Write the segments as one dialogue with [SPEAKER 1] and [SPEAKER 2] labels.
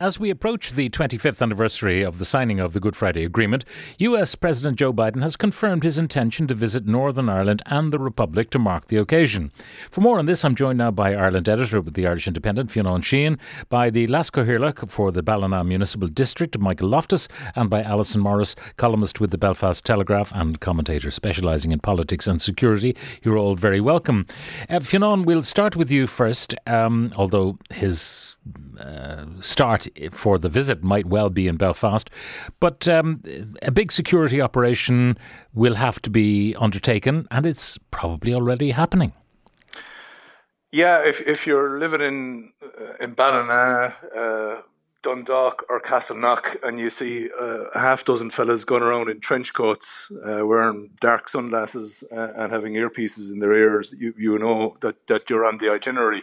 [SPEAKER 1] As we approach the 25th anniversary of the signing of the Good Friday Agreement, US President Joe Biden has confirmed his intention to visit Northern Ireland and the Republic to mark the occasion. For more on this, I'm joined now by Ireland editor with the Irish Independent, Fionn Sheahan, by the Leas-Cathaoirleach the Ballina Municipal District, Michael Loftus, and by Alison Morris, columnist with the Belfast Telegraph and commentator specialising in politics and security. You're all very welcome. Uh, Fionn, we'll start with you first, um, although his uh, start for the visit might well be in Belfast. But um, a big security operation will have to be undertaken, and it's probably already happening.
[SPEAKER 2] Yeah, if if you're living in uh, in Ballina, uh, Dundalk, or Castleknock, and you see uh, a half dozen fellas going around in trench coats, uh, wearing dark sunglasses, uh, and having earpieces in their ears, you you know that that you're on the itinerary.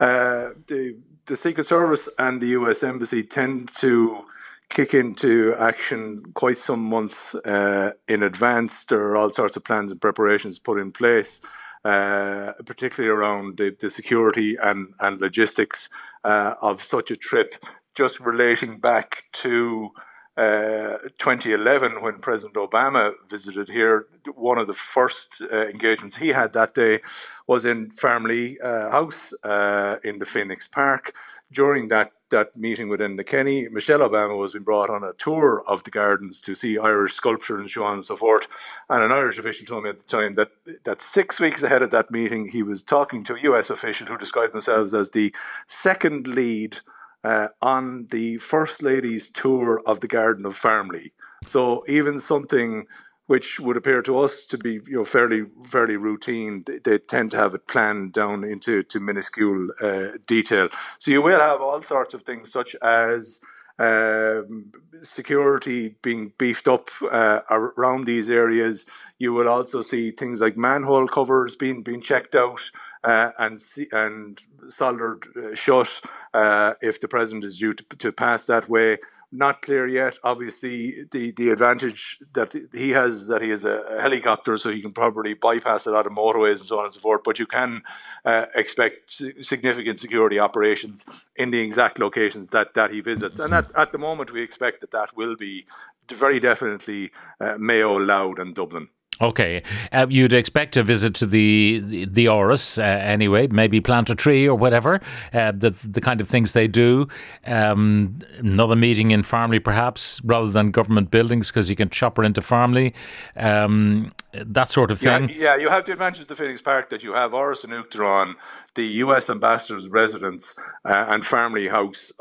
[SPEAKER 2] Uh, the the Secret Service and the US Embassy tend to kick into action quite some months uh, in advance. There are all sorts of plans and preparations put in place, uh, particularly around the, the, security and, and logistics uh, of such a trip. Just relating back to uh, 2011 when President Obama visited here, one of the first uh, engagements he had that day was in Farmleigh uh, House uh, in the Phoenix Park. During that that meeting with Enda Kenny, Michelle Obama was being brought on a tour of the gardens to see Irish sculpture and so on and so forth. And an Irish official told me at the time that that six weeks ahead of that meeting, he was talking to a US official who described themselves as the second lead uh, on the First Lady's tour of the Garden of Farmleigh. So even something which would appear to us to be you know fairly fairly routine, they, they tend to have it planned down into to minuscule uh, detail. So you will have all sorts of things such as um, security being beefed up uh, around these areas. You will also see things like manhole covers being being checked out uh, and and soldered uh, shut uh, if the president is due to, to pass that way. Not clear yet. Obviously, the, the advantage that he has that he has a, helicopter, so he can probably bypass a lot of motorways and so on and so forth. But you can uh, expect significant security operations in the exact locations that, that he visits. And at, at the moment, we expect that that will be very definitely uh, Mayo, Louth, and Dublin.
[SPEAKER 1] Okay, uh, you'd expect a visit to the the, the Áras uh, anyway. Maybe plant a tree or whatever. Uh, the the kind of things they do. Um, another meeting in Farmleigh, perhaps, rather than government buildings, because you can chopper into Farmleigh. Um, that sort of thing.
[SPEAKER 2] Yeah, yeah, you have the advantage of the Phoenix Park that you have Áras an Uachtaráin, the U.S. ambassador's residence, uh, and Farmleigh House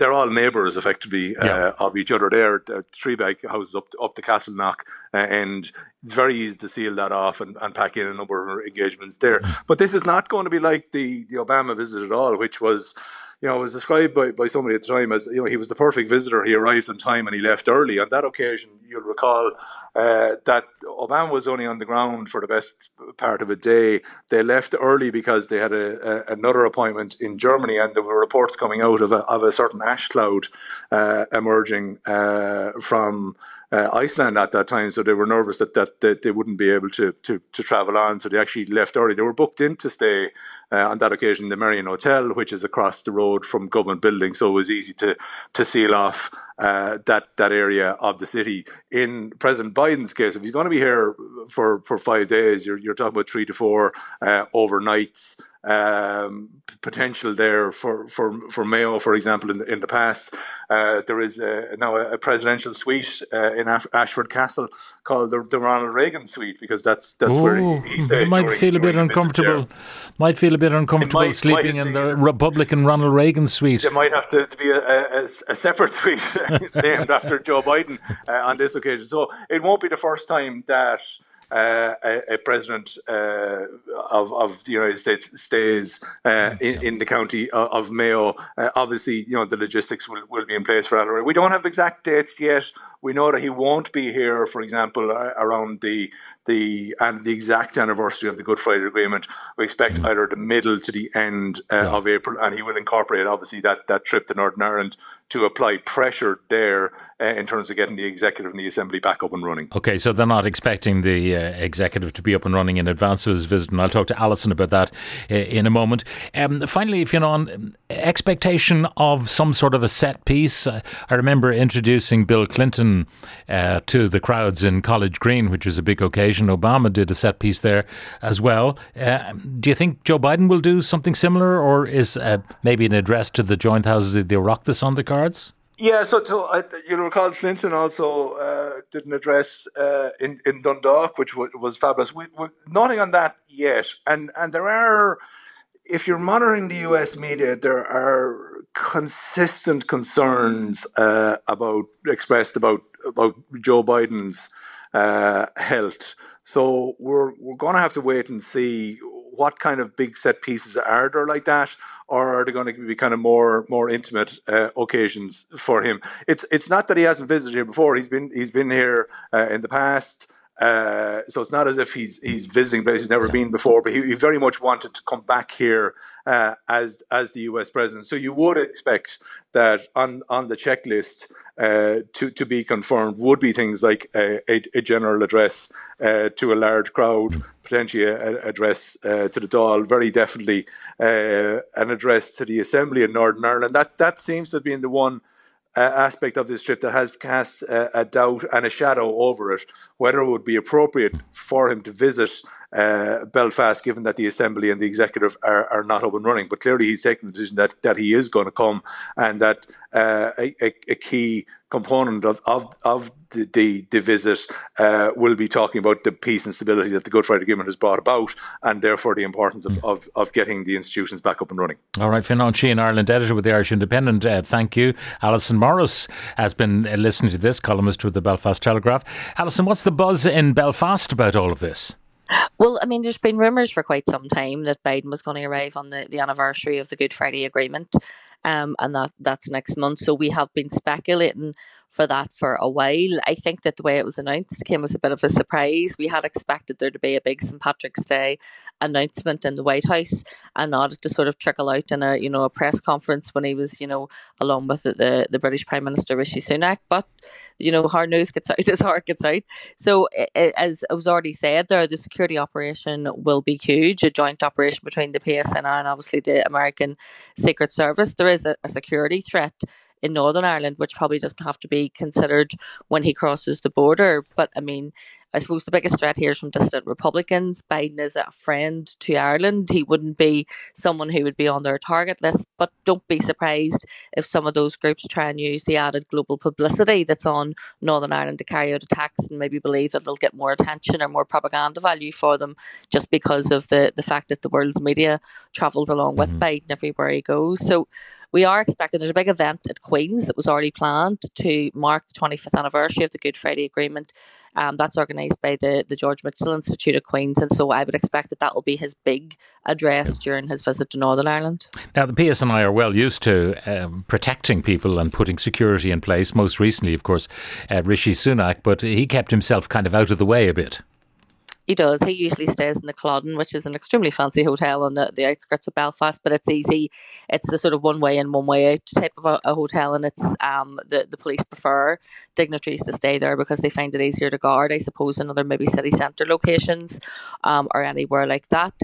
[SPEAKER 2] they're all neighbours effectively uh, yeah. of each other. There, the three big houses up up the Castleknock, uh, and it's very easy to seal that off and, and pack in a number of engagements there. Mm. But this is not going to be like the the Obama visit at all, which was you know, was described by, by somebody at the time as, you know, he was the perfect visitor. He arrived on time and he left early. On that occasion, you'll recall uh, that Obama was only on the ground for the best part of a day. They left early because they had a, a, another appointment in Germany and there were reports coming out of a, of a certain ash cloud uh, emerging uh, from uh, Iceland at that time, so they were nervous that, that, that they wouldn't be able to, to, to travel on. So they actually left early. They were booked in to stay uh, on that occasion in the Merrion Hotel, which is across the road from government buildings, so it was easy to to seal off uh, that that area of the city. In President Biden's case, if he's going to be here for for five days, you're you're talking about three to four uh, overnights um, potential there for, for, for Mayo, for example, in the, in the past. Uh, there is a, now a, presidential suite uh, in Ashford Castle called the, the, Ronald Reagan Suite because that's that's Ooh, where he, he stayed.
[SPEAKER 1] Might during, feel a bit uncomfortable. Might feel a bit uncomfortable might, sleeping might in the Republican Ronald Reagan Suite.
[SPEAKER 2] It might have to, to be a, a, a, separate suite named after Joe Biden uh, on this occasion. So it won't be the first time that uh, a, a, president uh, of, of the United States stays uh, in, in, the county of Mayo. Uh, obviously, you know the logistics will, will be in place for that. We don't have exact dates yet. We know that he won't be here, for example, uh, around the the and the exact anniversary of the Good Friday Agreement. We expect mm-hmm. either the middle to the end uh, yeah. of April, and he will incorporate obviously that that trip to Northern Ireland to apply pressure there uh, in terms of getting the executive and the assembly back up and running.
[SPEAKER 1] Okay, so they're not expecting the executive to be up and running in advance of his visit, and I'll talk to Alison about that uh, in a moment. Um, finally, if you're on expectation of some sort of a set piece, uh, I remember introducing Bill Clinton uh, to the crowds in College Green, which was a big occasion. Obama did a set piece there as well. Uh, do you think Joe Biden will do something similar, or is uh, maybe an address to the joint houses of the Oireachtas on the cards?
[SPEAKER 2] Yeah, so, so uh, you recall Clinton also uh, did an address uh, in in Dundalk, which was, was fabulous. We, are nothing on that yet, and and there are, if you're monitoring the U.S. media, there are consistent concerns uh, about expressed about about Joe Biden's uh, health. So we're we're going to have to wait and see what kind of big set pieces are there like that, or are they going to be kind of more more intimate uh, occasions for him? It's it's not that he hasn't visited here before. He's been he's been here uh, in the past. Uh, so it's not as if he's he's visiting places he's never yeah. been before, but he, he, very much wanted to come back here uh, as as the U.S. president. So you would expect that on on the checklist uh, to to be confirmed would be things like a, a, a general address uh, to a large crowd, potentially an address uh, to the Dáil, very definitely uh, an address to the Assembly in Northern Ireland. That that seems to have been the one uh, aspect of this trip that has cast a doubt and a shadow over it, whether it would be appropriate for him to visit uh, Belfast, given that the Assembly and the Executive are, are not up and running. But clearly, he's taken the decision that, that he is going to come and that uh, a, a, key component of, of, of the, the, the visit uh, will be talking about the peace and stability that the Good Friday Agreement has brought about, and therefore the importance of, of, of getting the institutions back up and running.
[SPEAKER 1] All right, Fionnán Sheahan, Ireland editor with the Irish Independent. Uh, thank you. Alison Morris has been uh, listening to this, columnist with the Belfast Telegraph. Alison, what's the buzz in Belfast about all of this?
[SPEAKER 3] Well, I mean, there's been rumours for quite some time that Biden was going to arrive on the, the anniversary of the Good Friday Agreement, um, and that that's next month. So we have been speculating for that for a while. I think that the way it was announced came as a bit of a surprise. We had expected there to be a big St Patrick's Day announcement in the White House, and not to sort of trickle out in a you know a press conference when he was you know along with the the British Prime Minister Rishi Sunak. But you know, hard news gets out as hard gets out. So as I was already said, there the security operation will be huge, a joint operation between the PSNI and obviously the American Secret Service. There is a, a security threat in Northern Ireland, which probably doesn't have to be considered when he crosses the border. But I mean, I suppose the biggest threat here is from dissident Republicans. Biden is a friend to Ireland. He wouldn't be someone who would be on their target list. But don't be surprised if some of those groups try and use the added global publicity that's on Northern Ireland to carry out attacks and maybe believe that they'll get more attention or more propaganda value for them just because of the, the fact that the world's media travels along with mm-hmm. Biden everywhere he goes. So we are expecting there's a big event at Queen's that was already planned to mark the 25th anniversary of the Good Friday Agreement. Um, that's organised by the, the George Mitchell Institute of Queen's, and so I would expect that that will be his big address during his visit to Northern Ireland.
[SPEAKER 1] Now, the PSNI are well used to um, protecting people and putting security in place. Most recently, of course, uh, Rishi Sunak, but he kept himself kind of out of the way a bit.
[SPEAKER 3] He does. He usually stays in the Culloden, which is an extremely fancy hotel on the, the outskirts of Belfast, but it's easy. It's the sort of one way in, one way out type of a, a hotel, and it's um the, the police prefer dignitaries to stay there because they find it easier to guard, I suppose, in other maybe city centre locations um, or anywhere like that.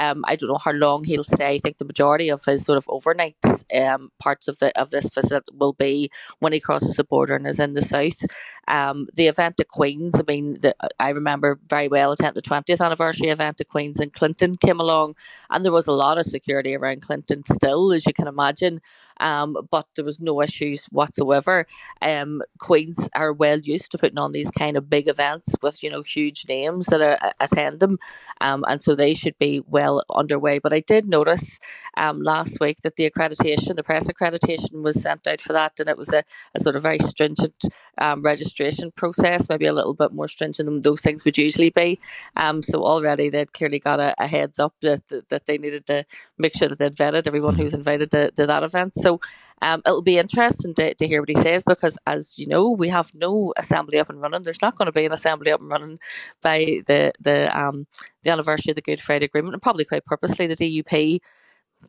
[SPEAKER 3] Um, I don't know how long he'll stay. I think the majority of his sort of overnight um, parts of the of this visit will be when he crosses the border and is in the south. Um, the event at Queens, I mean, the, I remember very well attend the twentieth anniversary event at Queens, and Clinton came along, and there was a lot of security around Clinton still, as you can imagine um, but there was no issues whatsoever. Um, Queens are well used to putting on these kind of big events with you know huge names that are, attend them, um, and so they should be well underway. But I did notice um, last week that the accreditation, the press accreditation, was sent out for that, and it was a, a sort of very stringent um, registration process, maybe a little bit more stringent than those things would usually be. Um, so already they'd clearly got a, a heads up that, that they needed to make sure that they'd vetted everyone who was invited to, to that event. So um, it'll be interesting to, to hear what he says because, as you know, we have no assembly up and running. There's not going to be an assembly up and running by the the um, the anniversary of the Good Friday Agreement, and probably quite purposely the DUP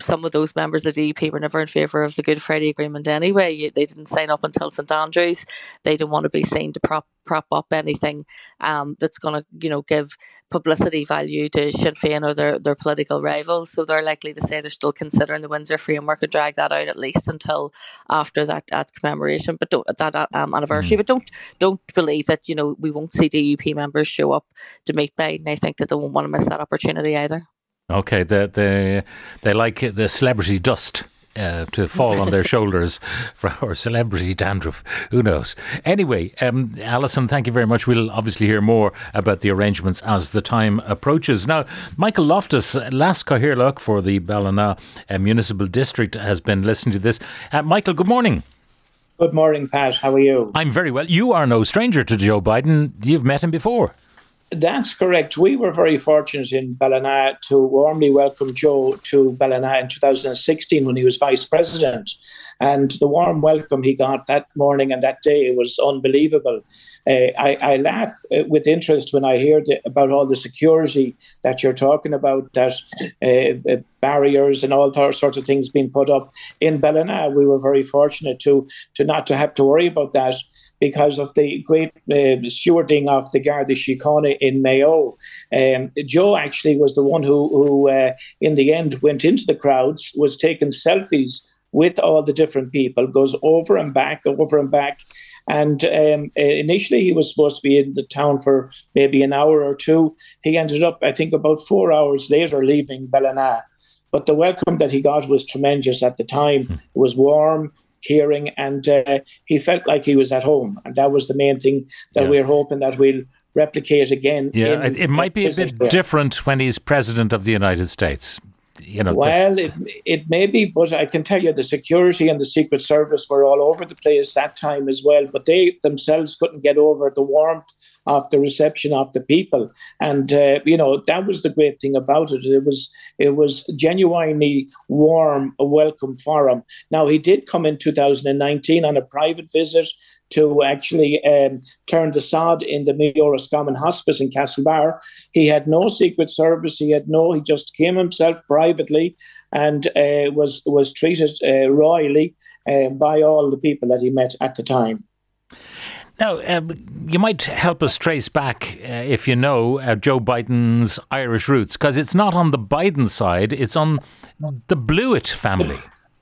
[SPEAKER 3] some of those members of the DUP were never in favour of the Good Friday Agreement anyway. They didn't sign up until St Andrews. They don't want to be seen to prop prop up anything um, that's going to, you know, give publicity value to Sinn Féin or their, their political rivals. So they're likely to say they're still considering the Windsor framework and drag that out at least until after that, that commemoration, but don't, that um, anniversary. Mm. But don't don't believe that you know we won't see DUP members show up to meet Biden. I think that they won't want to miss that opportunity either.
[SPEAKER 1] Okay, they they they like the celebrity dust. Uh, to fall on their shoulders for or celebrity dandruff. Who knows? Anyway, um, Alison, thank you very much. We'll obviously hear more about the arrangements as the time approaches. Now, Michael Loftus, Leas-Cathaoirleach for the Ballina uh, Municipal District, has been listening to this. Uh, Michael, good morning.
[SPEAKER 4] Good morning, Pat. How are you?
[SPEAKER 1] I'm very well. You are no stranger to Joe Biden. You've met him before.
[SPEAKER 4] That's correct. We were very fortunate in Ballina to warmly welcome Joe to Ballina in 2016 when he was vice president. And the warm welcome he got that morning and that day was unbelievable. Uh, I, I, laugh uh, with interest when I hear the, about all the security that you're talking about, that uh, uh barriers and all sorts of things being put up in Ballina. We were very fortunate to to not to have to worry about that because of the great uh, stewarding of the Garda Síochána in Mayo. Um, Joe actually was the one who, who uh, in the end, went into the crowds, was taking selfies with all the different people, goes over and back, over and back. And um, initially, he was supposed to be in the town for maybe an hour or two. He ended up, I think, about four hours later leaving Ballina. But the welcome that he got was tremendous at the time. It was warm caring, and uh, he felt like he was at home. And that was the main thing that yeah. we're hoping that we'll replicate again.
[SPEAKER 1] Yeah, in, it might be a bit different when he's president of the United States. You know,
[SPEAKER 4] well, it, it may be, but I can tell you the security and the Secret Service were all over the place that time as well. But they themselves couldn't get over the warmth of the reception of the people. And uh, you know that was the great thing about it. It was it was genuinely warm, a welcome for him. Now he did come in 2019 on a private visit to actually um, turn the sod in the Mayo Roscommon Hospice in Castlebar. He had no secret service. He had no. He just came himself privately and uh, was was treated uh, royally uh, by all the people that he met at the time.
[SPEAKER 1] Now, um, you might help us trace back, uh, if you know, uh, Joe Biden's Irish roots, because it's not on the Biden side, it's on the Blewett family.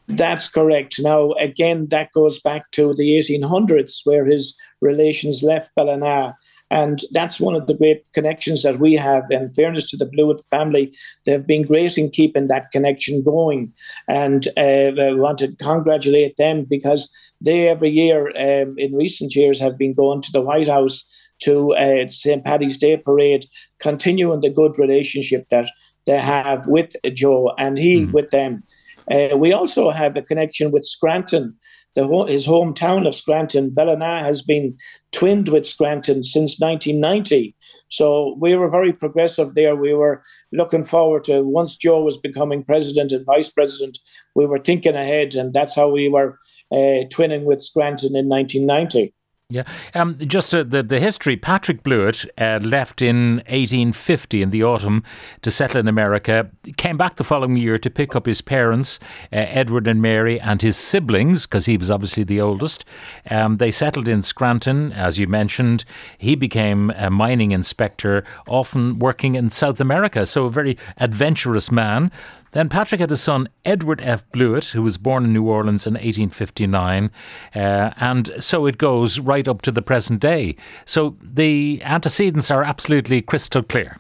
[SPEAKER 4] That's correct. Now, again, that goes back to the 1800s, where his relations left Ballina. And that's one of the great connections that we have. In fairness to the Blewett family, they've been great in keeping that connection going. And uh, I want to congratulate them because they, every year um, in recent years, have been going to the White House to uh, St. Paddy's Day parade, continuing the good relationship that they have with Joe and he mm. with them. Uh, we also have a connection with Scranton the, his hometown of Scranton, Ballina, has been twinned with Scranton since 1990. So we were very progressive there. We were looking forward to once Joe was becoming president and vice president, we were thinking ahead, and that's how we were uh, twinning with Scranton in 1990.
[SPEAKER 1] Yeah, um, just uh, the the history. Patrick Blewett uh, left in 1850 in the autumn to settle in America. Came back the following year to pick up his parents, uh, Edward and Mary, and his siblings, because he was obviously the oldest. Um, they settled in Scranton, as you mentioned. He became a mining inspector, often working in South America. So a very adventurous man. Then Patrick had a son, Edward F. Blewett, who was born in New Orleans in 1859. Uh, and so it goes right up to the present day. So the antecedents are absolutely crystal clear.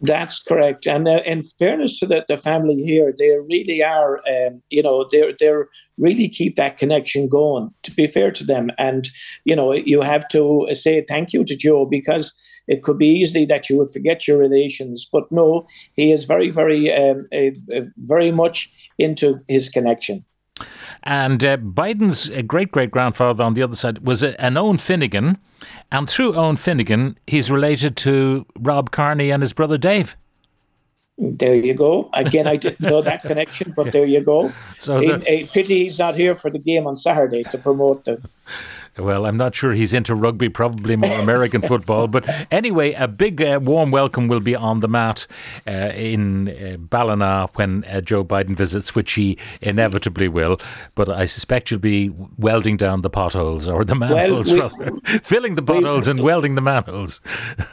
[SPEAKER 4] That's correct. And uh, in fairness to the, the family here, they really are, um, you know, they're, they're really keep that connection going, to be fair to them. And, you know, you have to say thank you to Joe because it could be easily that you would forget your relations, but no, he is very, very, um, very much into his connection.
[SPEAKER 1] And uh, Biden's uh, great great grandfather on the other side was a, an Owen Finnegan, and through Owen Finnegan, he's related to Rob Kearney and his brother Dave.
[SPEAKER 4] There you go. Again, I didn't know that connection, but there you go. So a, a pity he's not here for the game on Saturday to promote the
[SPEAKER 1] Well, I'm not sure he's into rugby, probably more American football. But anyway, a big uh, warm welcome will be on the mat uh, in uh, Ballina when uh, Joe Biden visits, which he inevitably will. But I suspect you'll be welding down the potholes or the manholes, well, we, filling the potholes we, and welding the manholes.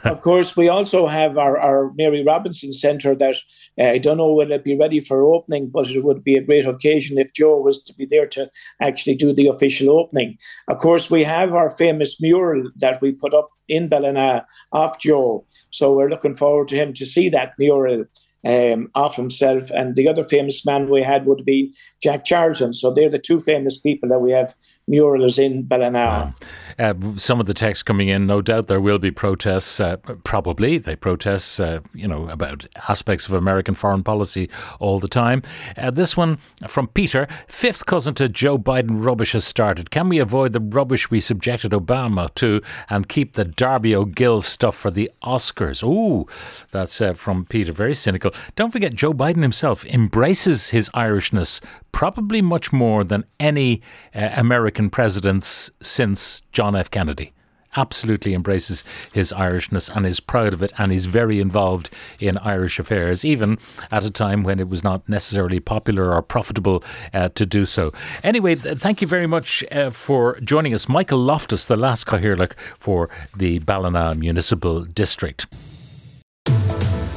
[SPEAKER 4] of course, we also have our, our Mary Robinson Centre that Uh, I don't know will it be ready for opening, but it would be a great occasion if Joe was to be there to actually do the official opening. Of course, we have our famous mural that we put up in Ballina off Joe. So we're looking forward to him to see that mural um, of himself. And the other famous man we had would be Jack Charlton. So they're the two famous people that we have murals in Ballina.
[SPEAKER 1] Uh, some of the text coming in, no doubt there will be protests. Uh, probably they protest, uh, you know, about aspects of American foreign policy all the time. Uh, this one from Peter: Fifth cousin to Joe Biden rubbish has started. Can we avoid the rubbish we subjected Obama to and keep the Darby O'Gill stuff for the Oscars? Ooh, that's uh, from Peter. Very cynical. Don't forget, Joe Biden himself embraces his Irishness probably much more than any uh, American presidents since John F. Kennedy. Absolutely embraces his Irishness and is proud of it and is very involved in Irish affairs, even at a time when it was not necessarily popular or profitable uh, to do so. Anyway, th- thank you very much uh, for joining us. Michael Loftus, the Leas-Cathaoirleach for the Ballina Municipal District.